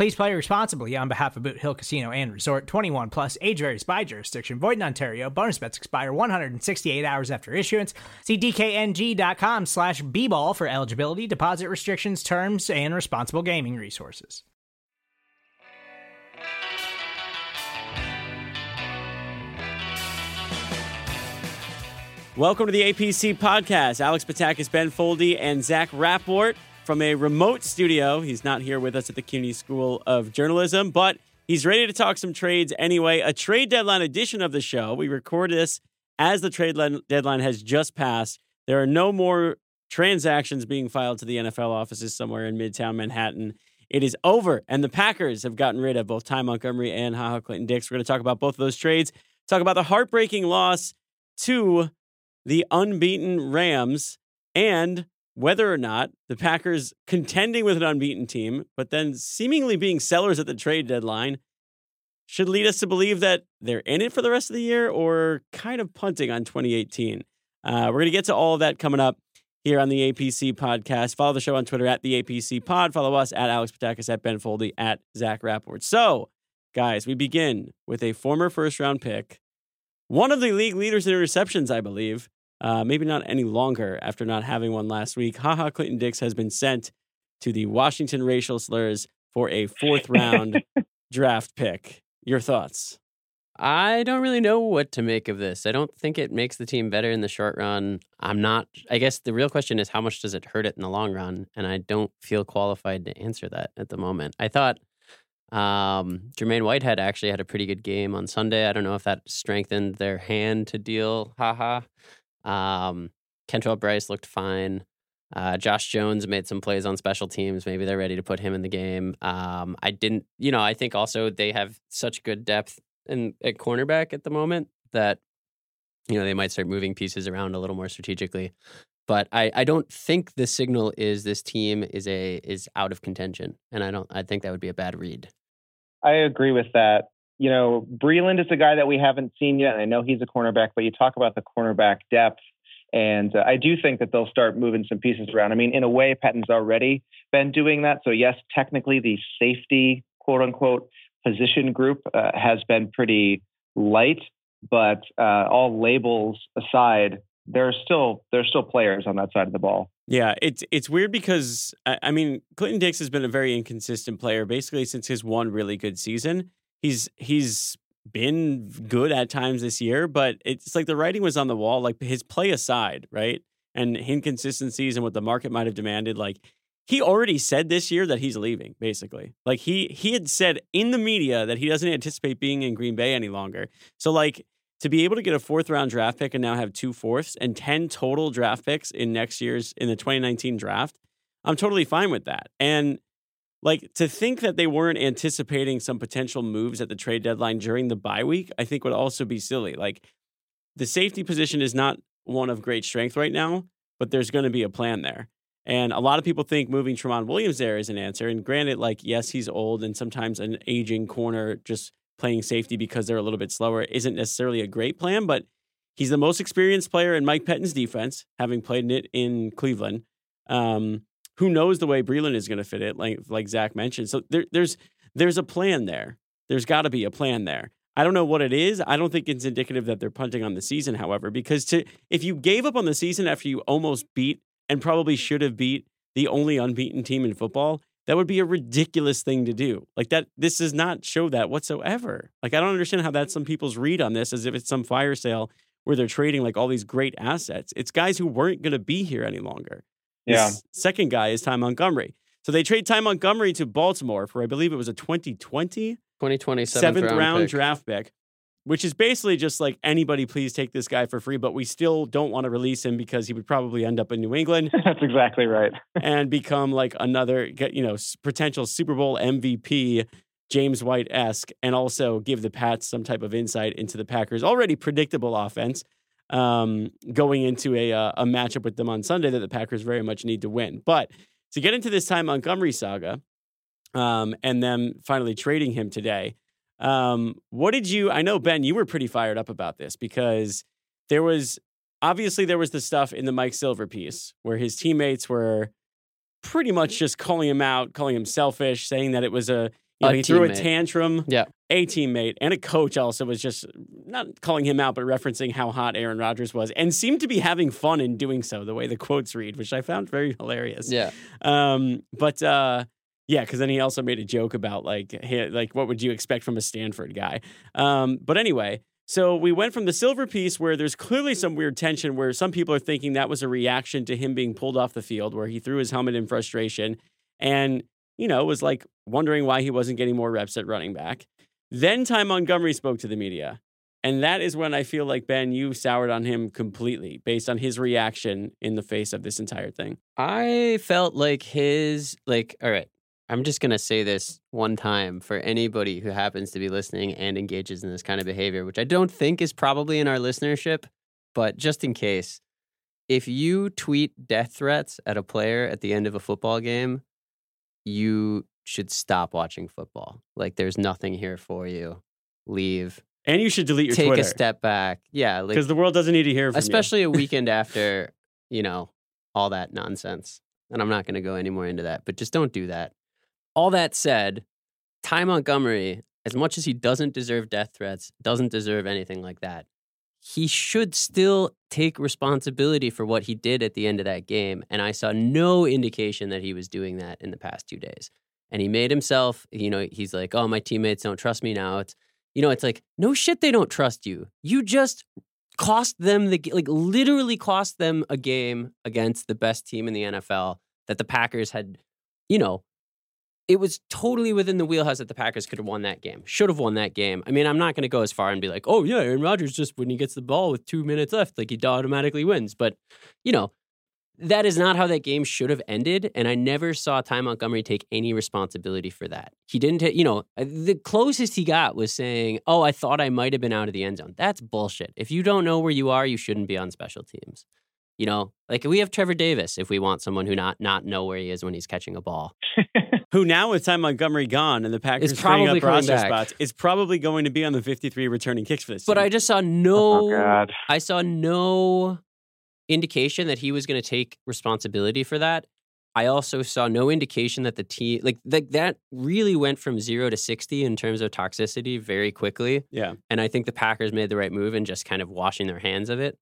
Please play responsibly on behalf of Boot Hill Casino and Resort 21 plus age varies by jurisdiction. Void in Ontario. Bonus bets expire 168 hours after issuance. See DKNG.com slash B ball for eligibility, deposit restrictions, terms, and responsible gaming resources. Welcome to the APC podcast. Alex Patakis, Ben Foldy, and Zach Rapport from a remote studio. He's not here with us at the CUNY School of Journalism, but he's ready to talk some trades anyway. A trade deadline edition of the show. We record this as the trade deadline has just passed. There are no more transactions being filed to the NFL offices somewhere in Midtown Manhattan. It is over, and the Packers have gotten rid of both Ty Montgomery and Ha Ha Clinton Dix. We're going to talk about both of those trades, talk about the heartbreaking loss to the unbeaten Rams, and whether or not the Packers contending with an unbeaten team, but then seemingly being sellers at the trade deadline, should lead us to believe that they're in it for the rest of the year or kind of punting on 2018. Uh, we're going to get to all of that coming up here on the APC podcast. Follow the show on Twitter at the APC pod. Follow us at Alex Patakis, at Ben Foldy, at Zach Rapport. So, guys, we begin with a former first round pick, one of the league leaders in receptions, I believe. Uh, maybe not any longer after not having one last week. Ha Ha Clinton Dix has been sent to the Washington racial slurs for a fourth round draft pick. Your thoughts? I don't really know what to make of this. I don't think it makes the team better in the short run. I'm not, I guess the real question is how much does it hurt it in the long run? And I don't feel qualified to answer that at the moment. I thought um, Jermaine Whitehead actually had a pretty good game on Sunday. I don't know if that strengthened their hand to deal, haha. Um, Kentrell Brice looked fine. Uh, Josh Jones made some plays on special teams. Maybe they're ready to put him in the game. Um, I didn't, you know, I think also they have such good depth in at cornerback at the moment that you know they might start moving pieces around a little more strategically. But I, I don't think the signal is this team is a is out of contention, and I don't I think that would be a bad read. I agree with that. You know, Breeland is a guy that we haven't seen yet. I know he's a cornerback, but you talk about the cornerback depth. And uh, I do think that they'll start moving some pieces around. I mean, in a way, Pettine's already been doing that. So, yes, technically the safety, quote unquote, position group uh, has been pretty light, but uh, all labels aside, there's still there's still players on that side of the ball. Yeah, it's it's weird because I mean Clinton Dix has been a very inconsistent player basically since his one really good season. He's he's been good at times this year, but it's like the writing was on the wall. Like his play aside, right, and inconsistencies and what the market might have demanded, like he already said this year that he's leaving basically. Like he he had said in the media that he doesn't anticipate being in green bay any longer. So like to be able to get a fourth round draft pick and now have two fourths and 10 total draft picks in next year's in the 2019 draft i'm totally fine with that. And like to think that they weren't anticipating some potential moves at the trade deadline during the bye week i think would also be silly like the safety position is not one of great strength right now but there's going to be a plan there and a lot of people think moving Tramon Williams there is an answer. And granted, like, yes, he's old and sometimes an aging corner just playing safety because they're a little bit slower isn't necessarily a great plan, but he's the most experienced player in Mike Pettine's defense, having played it in Cleveland. Um, who knows the way Breeland is going to fit it, like like Zach mentioned. So there, there's there's a plan there. There's got to be a plan there. I don't know what it is. I don't think it's indicative that they're punting on the season, however, because to if you gave up on the season after you almost beat and probably should have beat the only unbeaten team in football, that would be a ridiculous thing to do. Like that, this does not show that whatsoever. Like I don't understand how that's some people's read on this, as if it's some fire sale where they're trading like all these great assets. It's guys who weren't going to be here any longer. Yeah. This second guy is Ty Montgomery. So they trade Ty Montgomery to Baltimore for, I believe it was a 2020 2020 seventh round, round pick. draft pick, which is basically just like anybody, please take this guy for free, but we still don't want to release him because he would probably end up in New England That's exactly right. and become like another, you know, potential Super Bowl MVP, James White esque, and also give the Pats some type of insight into the Packers' already predictable offense. Um, going into a uh, a matchup with them on Sunday that the Packers very much need to win, but to get into this Ty Montgomery saga, um, and them finally trading him today. Um, what did you? I know Ben, you were pretty fired up about this because there was obviously there was the stuff in the Mike Silver piece where his teammates were pretty much just calling him out, calling him selfish, saying that it was a you know, he threw a tantrum. Yeah. A teammate and a coach also was just not calling him out, but referencing how hot Aaron Rodgers was and seemed to be having fun in doing so, the way the quotes read, which I found very hilarious. Yeah. Um, but uh, yeah, because then he also made a joke about like, hey, like what would you expect from a Stanford guy? Um, but anyway, so we went from the silver piece where there's clearly some weird tension where some people are thinking that was a reaction to him being pulled off the field, where he threw his helmet in frustration, and you know was like wondering why he wasn't getting more reps at running back. Then Ty Montgomery spoke to the media. And that is when I feel like Ben, you soured on him completely based on his reaction in the face of this entire thing. I felt like his like all right. I'm just gonna say this one time for anybody who happens to be listening and engages in this kind of behavior, which I don't think is probably in our listenership, but just in case, if you tweet death threats at a player at the end of a football game, you should stop watching football. Like there's nothing here for you. Leave. And you should delete your Take Twitter a step back. Yeah, like because the world doesn't need to hear from especially a weekend after you know all that nonsense and i'm not going to go any more into that but just don't do that all that said ty montgomery as much as he doesn't deserve death threats doesn't deserve anything like that he should still take responsibility for what he did at the end of that game and i saw no indication that he was doing that in the past two days and he made himself you know he's like oh my teammates don't trust me now it's you know it's like no shit they don't trust you you just cost them the like literally cost them a game against the best team in the NFL that the Packers had, you know, it was totally within the wheelhouse that the Packers could have won that game. Should have won that game. I mean, I'm not going to go as far and be like, "Oh yeah, Aaron Rodgers just when he gets the ball with 2 minutes left, like he automatically wins." But, you know, that is not how that game should have ended. And I never saw Ty Montgomery take any responsibility for that. He didn't, ta- you know, uh, the closest he got was saying, Oh, I thought I might have been out of the end zone. That's bullshit. If you don't know where you are, you shouldn't be on special teams. You know, like we have Trevor Davis if we want someone who not not know where he is when he's catching a ball. Who now with Ty Montgomery gone and the Packers Is probably up roster back. spots, is probably going to be on the 53 returning kicks for this. But team. I just saw oh no God. I saw no indication that he was going to take responsibility for that. I also saw no indication that the team like like that really went from 0 to 60 in terms of toxicity very quickly. yeah, And I think the Packers made the right move in just kind of washing their hands of it.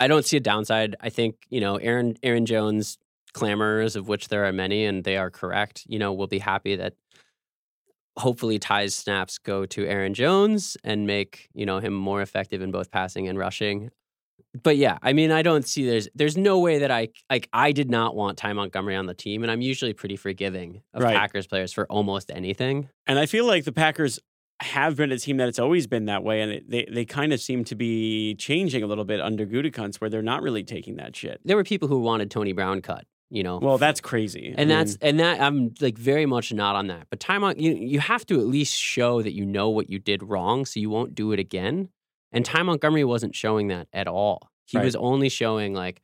I don't see a downside. I think, you know, Aaron Aaron Jones clamors of which there are many and they are correct, you know, we'll be happy that hopefully Ty's snaps go to Aaron Jones and make, you know, him more effective in both passing and rushing. But yeah, I mean, I don't see there's there's no way that I like I did not want Ty Montgomery on the team and I'm usually pretty forgiving of Right. Packers players for almost anything. and I feel like the Packers have been a team that it's always been that way, and it, they they kind of seem to be changing a little bit under Gutekunst, where they're not really taking that shit. There were people who wanted Tony Brown cut, you know. Well, that's crazy, I and mean, that's and that I'm like very much not on that. But time on you you have to at least show that you know what you did wrong so you won't do it again. And Ty Montgomery wasn't showing that at all. He Right. was only showing like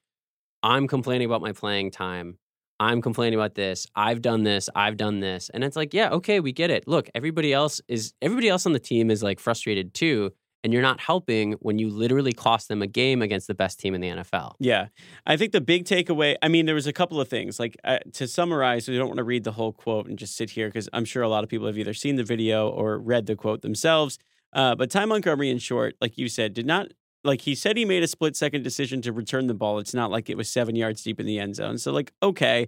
I'm complaining about my playing time. I'm complaining about this. I've done this. I've done this. And it's like, yeah, okay, we get it. Look, everybody else is everybody else on the team is like frustrated too, and you're not helping when you literally cost them a game against the best team in the NFL. Yeah. I think the big takeaway, I mean, there was a couple of things. Like uh, to summarize, we don't want to read the whole quote and just sit here because I'm sure a lot of people have either seen the video or read the quote themselves. Uh, but Ty Montgomery, in short, like you said, did not, like he said he made a split second decision to return the ball. It's not like it was seven yards deep in the end zone. So, like, okay,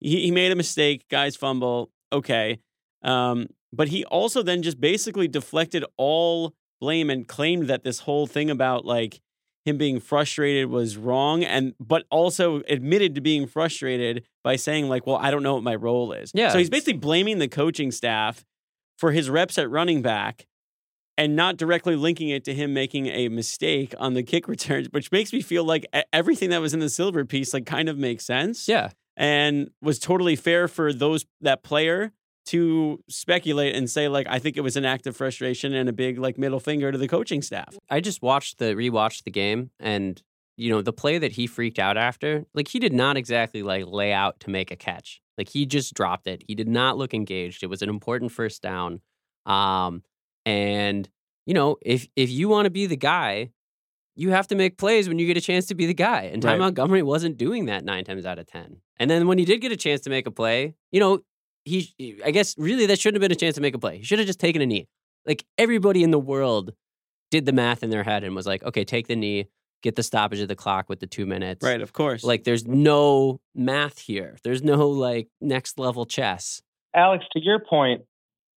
he, he made a mistake, guys fumble, okay. Um, but he also then just basically deflected all blame and claimed that this whole thing about like him being frustrated was wrong and but also admitted to being frustrated by saying like well i don't know what my role is Yeah. so he's basically blaming the coaching staff for his reps at running back and not directly linking it to him making a mistake on the kick returns which makes me feel like everything that was in the silver piece like kind of makes sense. Yeah. and was totally fair for those that player to speculate and say like i think it was an act of frustration and a big like middle finger to the coaching staff. I just watched the rewatched the game and you know the play that he freaked out after like he did not exactly like lay out to make a catch. Like he just dropped it. He did not look engaged. It was an important first down. Um and you know if if you want to be the guy you have to make plays when you get a chance to be the guy and Ty Right. Montgomery wasn't doing that 9 times out of 10 and then when he did get a chance to make a play you know he I guess really that shouldn't have been a chance to make a play he should have just taken a knee like everybody in the world did the math in their head and was like, okay, take the knee, get the stoppage of the clock with the two minutes. right of course Like there's no math here. There's no like next level chess. Alex, to your point, a-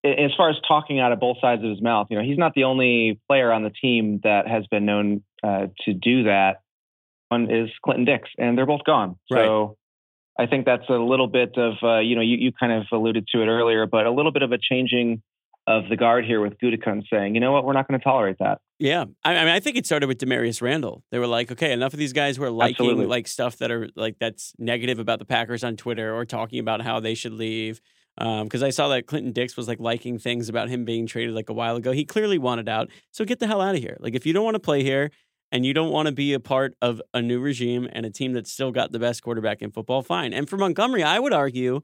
as far as talking out of both sides of his mouth, you know, he's not the only player on the team that has been known uh, to do that. One is Clinton Dix, and they're both gone. So I think that's a little bit of, uh, you know, you, you kind of alluded to it earlier, but a little bit of a changing of the guard here with Gutekunst saying, you know what, we're not going to tolerate that. Yeah, I, I mean, I think it started with Damarious Randall. They were like, okay, enough of these guys who are liking Absolutely. like stuff that are like that's negative about the Packers on Twitter or talking about how they should leave. Um, because I saw that Clinton Dix was like liking things about him being traded like a while ago. He clearly wanted out, so get the hell out of here. Like if you don't want to play here and you don't want to be a part of a new regime and a team that's still got the best quarterback in football, fine. And for Montgomery, I would argue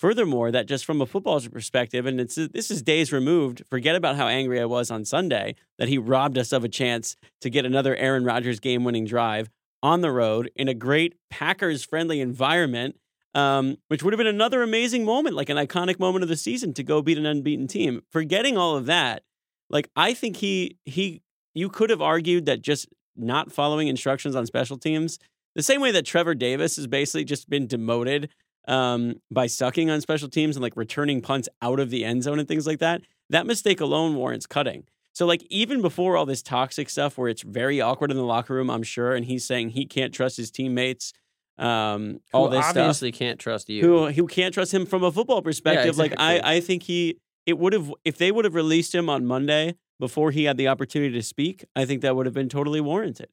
Furthermore, that just from a football's perspective, and it's this is days removed. Forget about how angry I was on Sunday that he robbed us of a chance to get another Aaron Rodgers game-winning drive on the road in a great Packers-friendly environment, um, which would have been another amazing moment, like an iconic moment of the season to go beat an unbeaten team. Forgetting all of that, like I think he he you could have argued that just not following instructions on special teams, the same way that Trevor Davis has basically just been demoted um, by sucking on special teams and like returning punts out of the end zone and things like that, that mistake alone warrants cutting. So like even before all this toxic stuff where it's very awkward in the locker room, I'm sure, and he's saying he can't trust his teammates, um, all Who this stuff. obviously can't trust you. Who who can't trust him from a football perspective. Like exactly. I, I think he it would have if they would have released him on Monday before he had the opportunity to speak, I think that would have been totally warranted.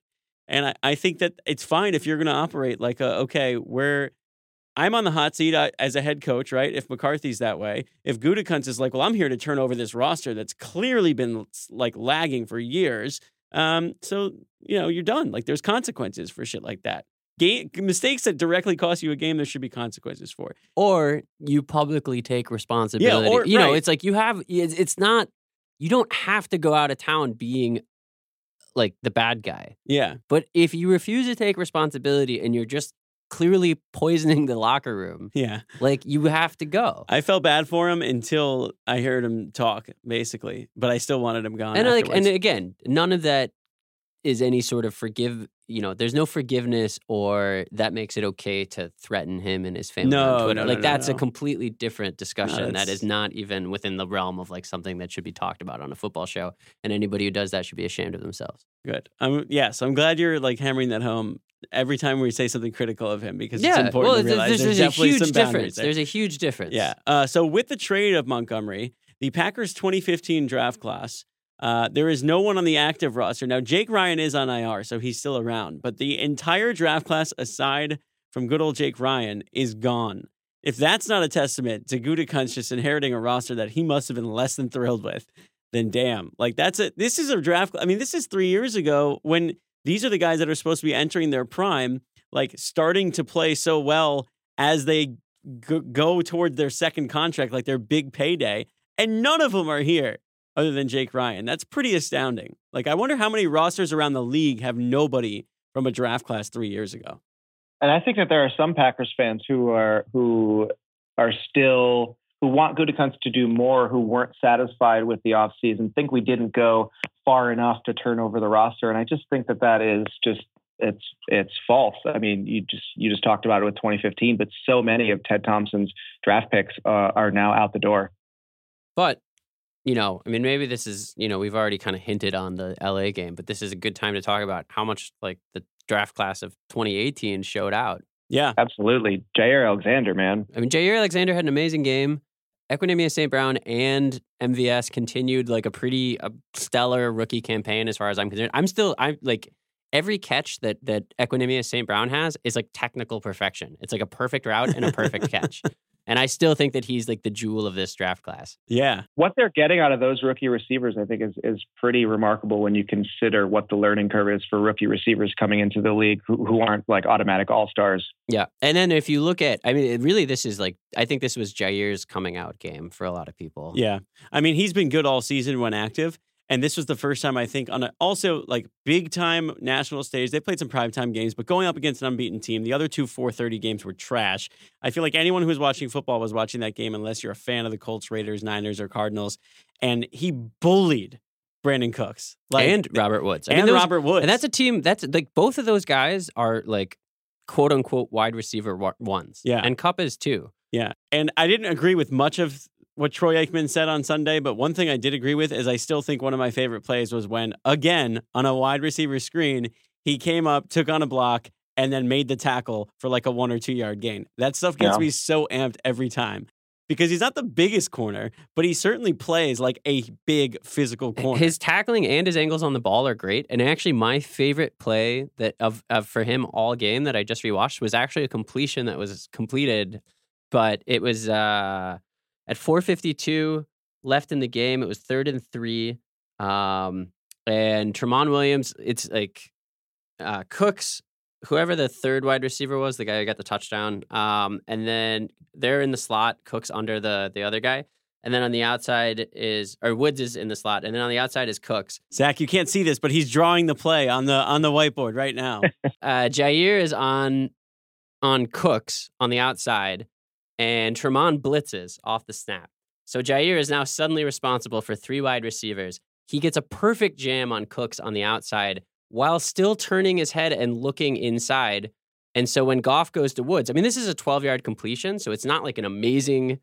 And I, I think that it's fine if you're going to operate like a, okay, where I'm on the hot seat as a head coach, right? If McCarthy's that way, if Gutekunst is like, well, I'm here to turn over this roster that's clearly been like lagging for years. Um, so you know you're done. Like there's consequences for shit like that. Game, mistakes that directly cost you a game, there should be consequences for. or you publicly take responsibility. Yeah, or- you know, right. it's like you have it's, it's not you don't have to go out of town being like the bad guy. Yeah, But if you refuse to take responsibility and you're just clearly poisoning the locker room, yeah. like you have to go. I felt bad for him until I heard him talk, basically. But I still wanted him gone. and like and again, none of that is any sort of forgive. You know, there's no forgiveness or that makes it okay to threaten him and his family No, on Twitter. no, no, like that's a completely different discussion. that that's- not even within the realm of like something that should be talked about on a football show. And anybody who does that should be ashamed of themselves. good. Um, yes, I'm glad you're like hammering that home every time we say something critical of him because it's important well, to there's, realize there's, there's, there's a definitely huge difference. there. There's a huge difference. Yeah. Uh, so with the trade of Montgomery, the Packers 2015 draft class, uh, there is no one on the active roster. Now, Jake Ryan is on IR, so he's still around, but the entire draft class, aside from good old Jake Ryan, is gone. If that's not a testament to Gutekunst just inheriting a roster that he must have been less than thrilled with, then damn. Like that's a this is a draft. I mean, this is three years ago when these are the guys that are supposed to be entering their prime, like starting to play so well as they g- go toward their second contract, like their big payday, and none of them are here other than Jake Ryan. That's pretty astounding. Like, I wonder how many rosters around the league have nobody from a draft class three years ago. And I think that there are some Packers fans who are who are still who want Gutekunst to do more, who weren't satisfied with the offseason, think we didn't go far enough to turn over the roster. And I just think that that is just it's it's false. I mean, you just you just talked about it with 2015, but so many of Ted Thompson's draft picks uh, are now out the door. But you know, I mean, maybe this is, you know, we've already kind of hinted on the LA game, but this is a good time to talk about how much like the draft class of 2018 showed out. Yeah. Absolutely. Jaire Alexander, man. I mean, Jaire Alexander had an amazing game. Equanimeous St. Brown and MVS continued like a pretty uh, stellar rookie campaign as far as I'm concerned. I'm still, I'm like, every catch that that Equanimeous St. Brown has is like technical perfection. It's like a perfect route and a perfect catch. And I still think that he's like the jewel of this draft class. Yeah. What they're getting out of those rookie receivers, I think, is is pretty remarkable when you consider what the learning curve is for rookie receivers coming into the league who, who aren't like automatic all stars. Yeah. And then if you look at, I mean, it really, this is like, I think this was Jaire's coming out game for a lot of people. Yeah. I mean, he's been good all season when active. And this was the first time I think on a, also like big time national stage. They played some primetime games, but going up against an unbeaten team, the other two 430 games were trash. I feel like anyone who was watching football was watching that game unless you're a fan of the Colts, Raiders, Niners, or Cardinals. And he bullied Brandin Cooks. Like, and Robert Woods. I and mean, those, Robert Woods. And that's a team that's like both of those guys are like quote unquote wide receiver ones. Yeah. And Kupp is too. Yeah. And I didn't agree with much of what Troy Aikman said on Sunday, but one thing I did agree with is I still think one of my favorite plays was when, again, on a wide receiver screen, he came up, took on a block, and then made the tackle for like a one or two yard gain. That stuff gets yeah. me so amped every time because he's not the biggest corner, but he certainly plays like a big physical corner. His tackling and his angles on the ball are great. And actually, my favorite play that of, of for him all game that I just rewatched was actually a completion that was completed, but it was uh at 452 left in the game, it was third and three. Um, and Tramon Williams, it's like uh, Cooks, whoever the third wide receiver was, the guy who got the touchdown. Um, and then they're in the slot, Cooks under the the other guy. And then on the outside is or Woods is in the slot, and then on the outside is Cooks. Zach, you can't see this, but he's drawing the play on the on the whiteboard right now. uh, Jaire is on on Cooks on the outside, and Tramon blitzes off the snap. So Jaire is now suddenly responsible for three wide receivers. He gets a perfect jam on Cooks on the outside while still turning his head and looking inside. And so when Goff goes to Woods, I mean, this is a 12 yard completion, so it's not like an amazing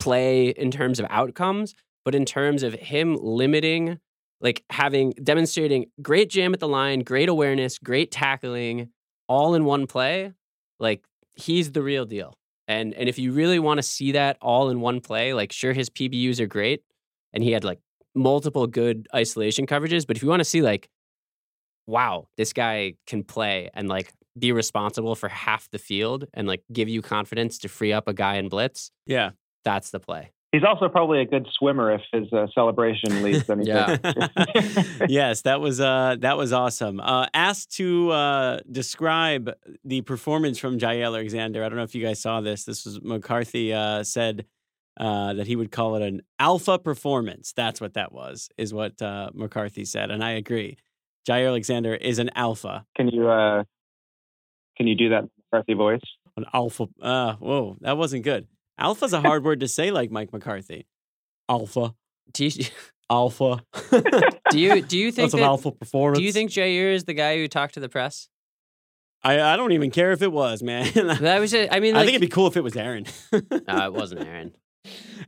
play in terms of outcomes, but in terms of him limiting, like having demonstrating great jam at the line, great awareness, great tackling, all in one play, like he's the real deal. And and if you really want to see that all in one play, like sure his PBUs are great and he had like multiple good isolation coverages, but if you want to see like wow, this guy can play and like be responsible for half the field and like give you confidence to free up a guy in blitz. Yeah. That's the play. He's also probably a good swimmer if his uh, celebration leads anything. yeah. yes, that was uh, that was awesome. Uh, asked to uh, describe the performance from Jaire Alexander. I don't know if you guys saw this. This was McCarthy uh, said uh, that he would call it an alpha performance. That's what that was. Is what uh, McCarthy said, and I agree. Jaire Alexander is an alpha. Can you can you do that McCarthy voice? An alpha. Uh, whoa, that wasn't good. Alpha's a hard word to say, like Mike McCarthy. Alpha. Do you, alpha. do you do you think That's that, an alpha performance? Do you think Jaire is the guy who talked to the press? I, I don't even care if it was, man. that was it. I mean, like, I think it'd be cool if it was Aaron. no, it wasn't Aaron.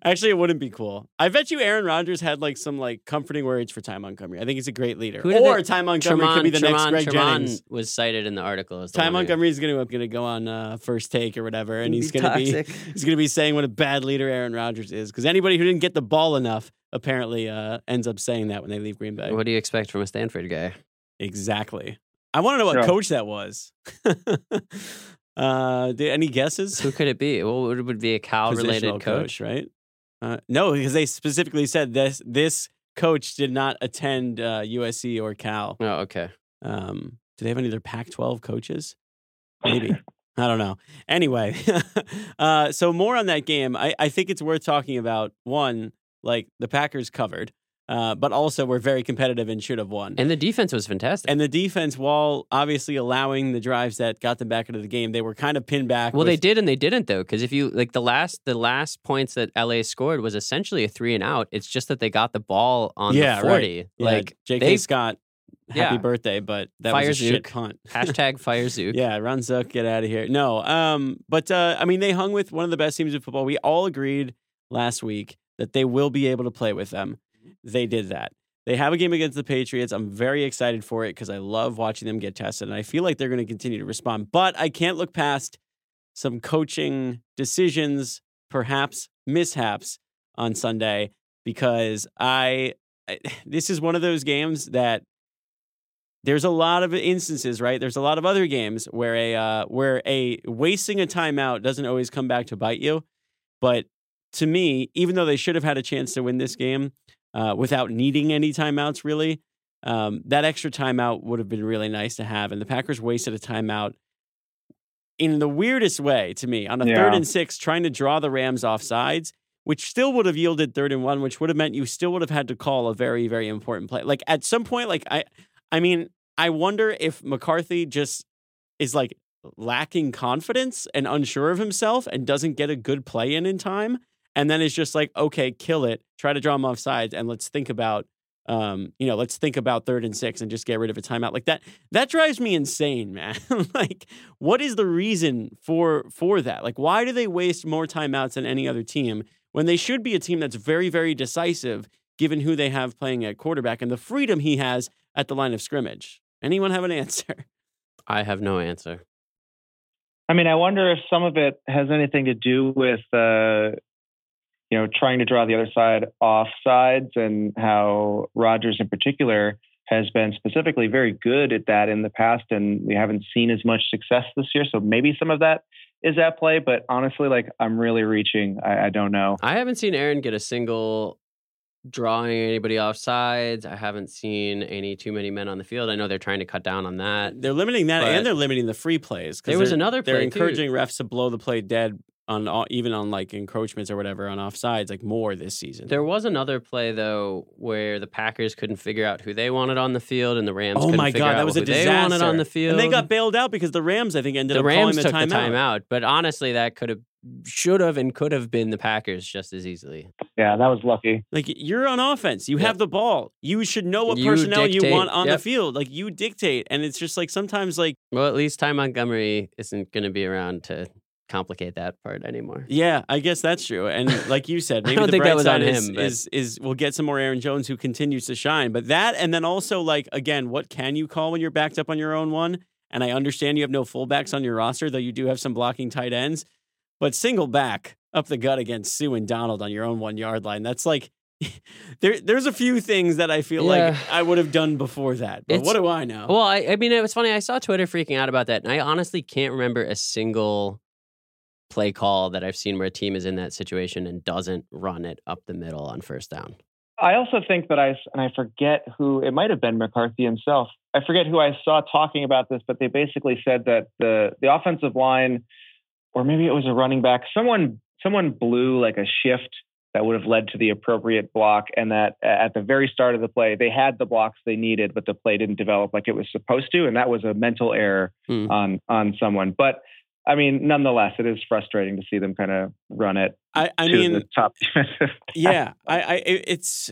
Actually, it wouldn't be cool. I bet you Aaron Rodgers had like some like comforting words for Ty Montgomery. I think he's a great leader. Who or Ty Montgomery Tramon, could be the Tramon, next Greg Tramon Jennings. Was cited in the article as the Ty Montgomery is going to going to go on uh, first take or whatever, and he's going to be he's going to be saying what a bad leader Aaron Rodgers is because anybody who didn't get the ball enough apparently uh, ends up saying that when they leave Green Bay. What do you expect from a Stanford guy? Exactly. I want to know what Yeah. coach that was. uh, any guesses? Who could it be? Well, it would be a Cal related Positional coach. right? Uh, no, because they specifically said this this coach did not attend uh, USC or Cal. Oh, okay. Um, do they have any other Pac-12 coaches? Maybe. I don't know. Anyway, uh, so more on that game. I, I think it's worth talking about. One, like the Packers covered, uh, but also were very competitive and should have won. And the defense was fantastic. And the defense, while obviously allowing the drives that got them back into the game, they were kind of pinned back. well, they did and they didn't though, because if you like the last the last points that LA scored was essentially a three and out. It's just that they got the ball on Yeah, the right. forty. Yeah, Like J.K. they Scott, happy Yeah. birthday, but that Fire was a shit Zook. punt. hashtag fire Zook. Yeah, run Zook, get out of here. No, um, but uh, I mean, they hung with one of the best teams in football. We all agreed last week that they will be able to play with them. They did that. They have a game against the Patriots. I'm very excited for it because I love watching them get tested, and I feel like they're going to continue to respond. But I can't look past some coaching decisions, perhaps mishaps on Sunday, because I, I this is one of those games that there's a lot of instances, right? There's a lot of other games where a uh, where a wasting a timeout doesn't always come back to bite you. But to me, even though they should have had a chance to win this game uh, without needing any timeouts, really, um, that extra timeout would have been really nice to have. And the Packers wasted a timeout in the weirdest way to me on a Yeah. third and six, trying to draw the Rams off sides, which still would have yielded third and one, which would have meant you still would have had to call a very, very important play. Like at some point, like I, I mean, I wonder if McCarthy just is like lacking confidence and unsure of himself and doesn't get a good play in in time, and then it's just like, okay, kill it, try to draw them off sides, and let's think about. Um, you know, let's think about third and six and just get rid of a timeout like that. That drives me insane, man. like, what is the reason for for that? Like, why do they waste more timeouts than any other team when they should be a team that's very, very decisive, given who they have playing at quarterback and the freedom he has at the line of scrimmage? Anyone have an answer? I have no answer. I mean, I wonder if some of it has anything to do with, uh, you know, trying to draw the other side off sides and how Rodgers in particular has been specifically very good at that in the past. And we haven't seen as much success this year. So maybe some of that is at play. But honestly, like I'm really reaching. I, I don't know. I haven't seen Aaron get a single drawing anybody off sides. I haven't seen any too many men on the field. I know they're trying to cut down on that. They're limiting that, and they're limiting the free plays. 'cause There was they're- another They're play, too. encouraging refs to blow the play dead on all, even on like encroachments or whatever on offsides, like more this season. There was another play though where the Packers couldn't figure out who they wanted on the field, and the Rams. oh couldn't my figure god, out that was a who disaster. They wanted on the field, and they got bailed out because the Rams, I think, ended the up Rams calling took the the timeout. timeout. But honestly, that could have, should have, and could have been the Packers just as easily. Yeah, that was lucky. Like you're on offense, you Yep. have the ball. You should know what You personnel you want on the field. Like you dictate, and it's just like sometimes like Well, at least Ty Montgomery isn't going to be around to complicate that part anymore. Yeah, I guess that's true. And like you said, I maybe don't the think bright that was side on is, him, is is we'll get some more Aaron Jones who continues to shine. But that and then also like again, what can you call when you're backed up on your own one? And I understand you have no fullbacks on your roster, though you do have some blocking tight ends. But single back up the gut against Suh and Donald on your own one yard line. That's like there there's a few things that I feel like I would have done before that. But It's- what do I know? Well, I, I mean, it was funny. I saw Twitter freaking out about that, and I honestly can't remember a single play call that I've seen where a team is in that situation and doesn't run it up the middle on first down. I also think that I and I forget who it might have been McCarthy himself. I forget who I saw talking about this, but they basically said that the the offensive line, or maybe it was a running back, someone someone blew like a shift that would have led to the appropriate block, and that at the very start of the play they had the blocks they needed, but the play didn't develop like it was supposed to, and that was a mental error Hmm. on on someone. But I mean, nonetheless, it is frustrating to see them kind of run it I, I to mean the top yeah, I, I, it's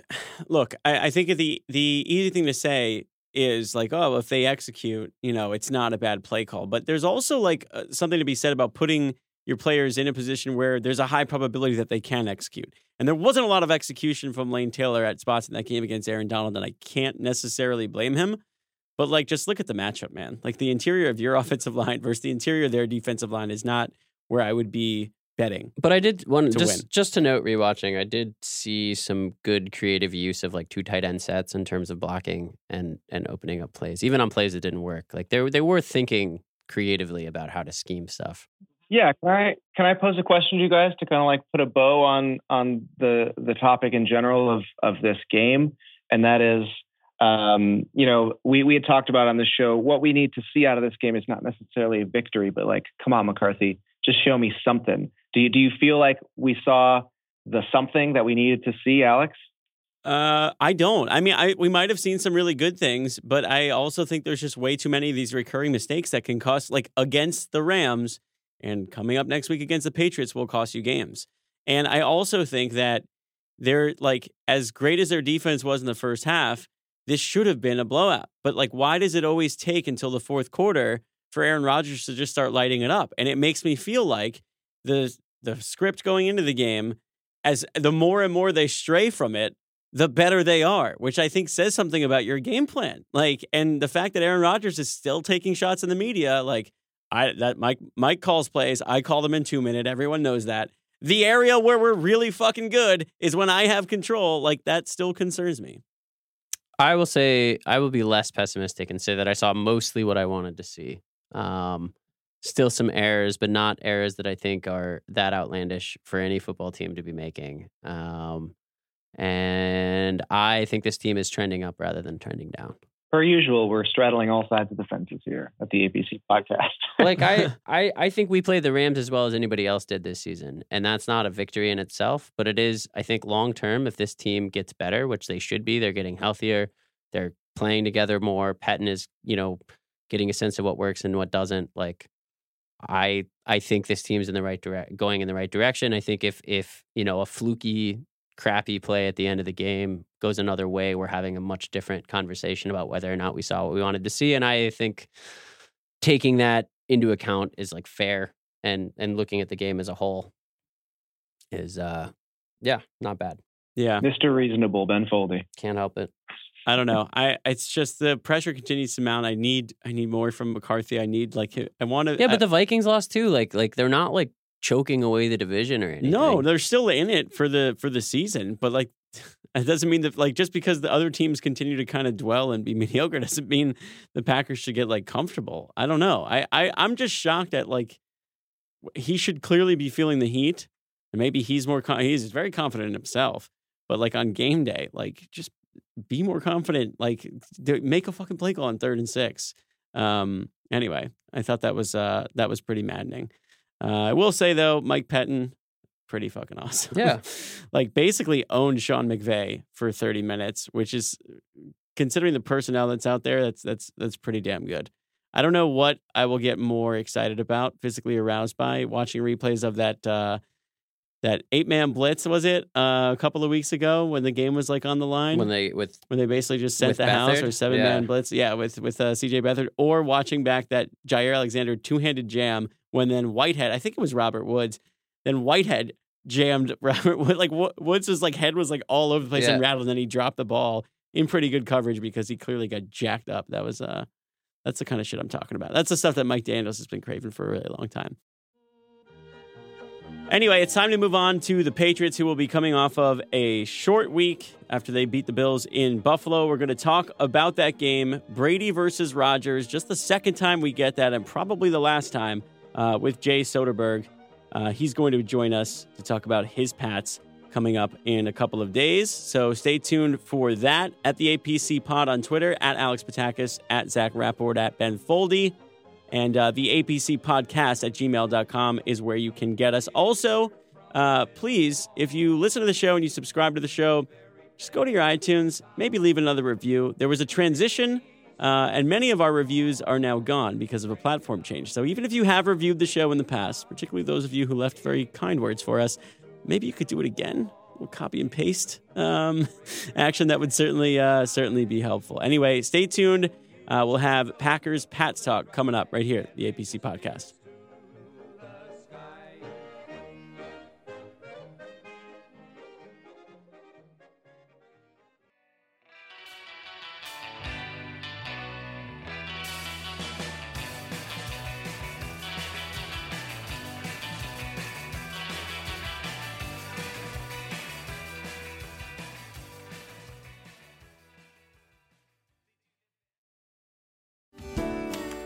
look. I, I think the the easy thing to say is like, oh, if they execute, you know, it's not a bad play call. But there's also like uh, something to be said about putting your players in a position where there's a high probability that they can execute. And there wasn't a lot of execution from Lane Taylor at spots in that game against Aaron Donald, and I can't necessarily blame him. But like, just look at the matchup, man. Like the interior of your offensive line versus the interior of their defensive line is not where I would be betting. But I did one To just win. just to note rewatching. I did see some good creative use of like two tight end sets in terms of blocking and and opening up plays, even on plays that didn't work. Like they they were thinking creatively about how to scheme stuff. Yeah, can I can I pose a question to you guys to kind of like put a bow on on the the topic in general of of this game, and that is, um, you know, we we had talked about on the show what we need to see out of this game is not necessarily a victory, but like, come on, McCarthy, just show me something. Do you do you feel like we saw the something that we needed to see, Alex? Uh, I don't. I mean, I we might have seen some really good things, but I also think there's just way too many of these recurring mistakes that can cost, like against the Rams, and coming up next week against the Patriots will cost you games. And I also think that they're like as great as their defense was in the first half, this should have been a blowout. But like, why does it always take until the fourth quarter for Aaron Rodgers to just start lighting it up? And it makes me feel like the the script going into the game, as the more and more they stray from it, the better they are, which I think says something about your game plan. Like, and the fact that Aaron Rodgers is still taking shots in the media, like, I that Mike Mike calls plays, I call them in two minute. Everyone knows that. The area where we're really fucking good is when I have control. Like that still concerns me. I will say I will be less pessimistic and say that I saw mostly what I wanted to see. Um, still some errors, but not errors that I think are that outlandish for any football team to be making. Um, and I think this team is trending up rather than trending down. Per usual, we're straddling all sides of the fences here at the APC podcast. like I, I, I think we played the Rams as well as anybody else did this season, and that's not a victory in itself, but it is. I think long term, if this team gets better, which they should be, they're getting healthier, they're playing together more. Pettine is, you know, getting a sense of what works and what doesn't. Like, I, I think this team's in the right direct, going in the right direction. I think if, if you know, a fluky crappy play at the end of the game goes another way, we're having a much different conversation about whether or not we saw what we wanted to see. And I think taking that into account is like fair and and looking at the game as a whole is uh yeah, not bad. Yeah. Mr. Reasonable, Ben Foldy. Can't help it. I don't know. I it's just the pressure continues to mount. I need I need more from McCarthy. I need like I want to. Yeah, but the Vikings lost too. Like like they're not like choking away the division or anything. No, they're still in it for the for the season, but like it doesn't mean that like just because the other teams continue to kind of dwell and be mediocre doesn't mean the Packers should get like comfortable. I don't know. I, I I'm just shocked at like he should clearly be feeling the heat, and maybe he's more he's very confident in himself. But like on game day, like just be more confident. Like make a fucking play call on third and six. Um. Anyway, I thought that was uh that was pretty maddening. Uh, I will say though, Mike Pettine, pretty fucking awesome. Yeah. like basically owned Sean McVay for 30 minutes, which is considering the personnel that's out there, that's that's that's pretty damn good. I don't know what I will get more excited about, physically aroused by watching replays of that uh, that eight man blitz was it uh, a couple of weeks ago when the game was like on the line when they with when they basically just sent the house or seven man blitz yeah with with uh, CJ Beathard or watching back that Jaire Alexander two handed jam when then Whitehead I think it was Robert Woods then Whitehead jammed Robert Wood like Wo- Woods was like head was like all over the place and rattled and then he dropped the ball in pretty good coverage because he clearly got jacked up that was uh that's the kind of shit I'm talking about that's the stuff that Mike Daniels has been craving for a really long time. Anyway, it's time to move on to the Patriots, who will be coming off of a short week after they beat the Bills in Buffalo. We're going to talk about that game, Brady versus Rodgers, just the second time we get that, and probably the last time uh, with Jay Soderberg. Uh, he's going to join us to talk about his Pats coming up in a couple of days. So stay tuned for that at the APC Pod on Twitter, at Alex Patakis, at Zach Rapport, at Ben Foldy. And uh, the APC podcast at gmail.com is where you can get us. Also, uh, please, if you listen to the show and you subscribe to the show, just go to your iTunes, maybe leave another review. There was a transition, uh, and many of our reviews are now gone because of a platform change. So even if you have reviewed the show in the past, particularly those of you who left very kind words for us, maybe you could do it again. We'll copy and paste um, action that would certainly uh, certainly be helpful. Anyway, stay tuned. Uh, we'll have Packers Pats talk coming up right here, the APC podcast.